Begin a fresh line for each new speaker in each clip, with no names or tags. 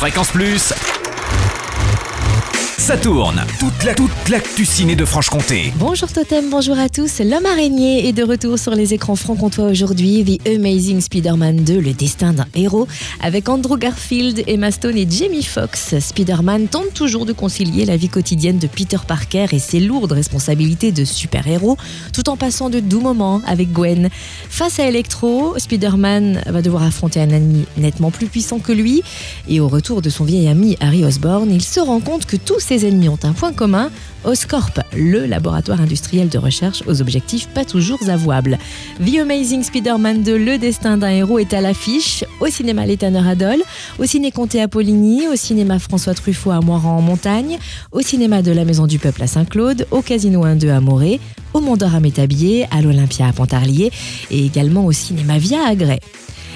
Fréquence Plus ça tourne. Toute la toute l'actu ciné de Franche-Comté.
Bonjour Totem, bonjour à tous. L'homme araignée est de retour sur les écrans franc-comtois aujourd'hui. The Amazing Spider-Man 2, le destin d'un héros, avec Andrew Garfield, Emma Stone et Jamie Foxx. Spider-Man tente toujours de concilier la vie quotidienne de Peter Parker et ses lourdes responsabilités de super-héros, tout en passant de doux moments avec Gwen. Face à Electro, Spider-Man va devoir affronter un ennemi nettement plus puissant que lui. Et au retour de son vieil ami Harry Osborn, il se rend compte que tous ses ennemis ont un point commun, Oscorp, le laboratoire industriel de recherche aux objectifs pas toujours avouables. The Amazing Spider-Man 2, Le destin d'un héros est à l'affiche. Au cinéma Létaneur Adol, au ciné Comté à Poligny, au cinéma François Truffaut à Moiran en montagne, au cinéma de la Maison du Peuple à Saint-Claude, au Casino 1-2 à Morée, au Mont d'Or à Métabier, à l'Olympia à Pontarlier et également au cinéma Via à Grès.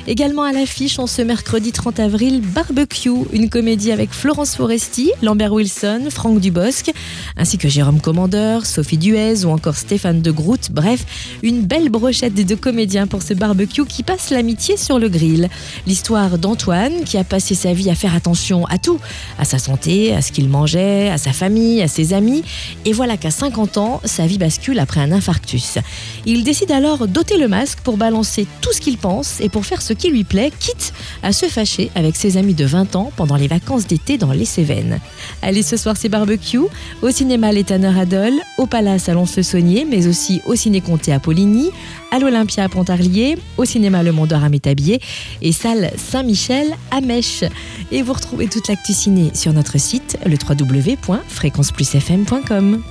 Également à l'affiche en ce mercredi 30 avril, Barbecue, une comédie avec Florence Foresti, Lambert Wilson, Franck Dubosc, ainsi que Jérôme Commandeur, Sophie Duez ou encore Stéphane de Groot. Bref, une belle brochette deux comédiens pour ce barbecue qui passe l'amitié sur le grill. L'histoire d'Antoine qui a passé sa vie à faire attention à tout, à sa santé, à ce qu'il mangeait, à sa famille, à ses amis. Et voilà qu'à 50 ans, sa vie bascule après un infarctus. Il décide alors d'ôter le masque pour balancer tout ce qu'il pense et pour faire ce qui lui plaît, quitte à se fâcher avec ses amis de 20 ans pendant les vacances d'été dans les Cévennes. Allez, ce soir, c'est barbecue au cinéma L'Étanneur à Dole, au Palace à Lons-le-Saunier, mais aussi au Ciné Comté à Poligny, à l'Olympia à Pontarlier, au cinéma Le Monde à Métabier et salle Saint-Michel à Mèche. Et vous retrouvez toute l'actu ciné sur notre site, le www.fréquenceplusfm.com.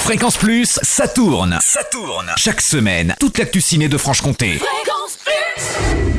Fréquence Plus, ça tourne. Ça tourne. Chaque semaine, toute l'actu ciné de Franche-Comté. Fréquence Plus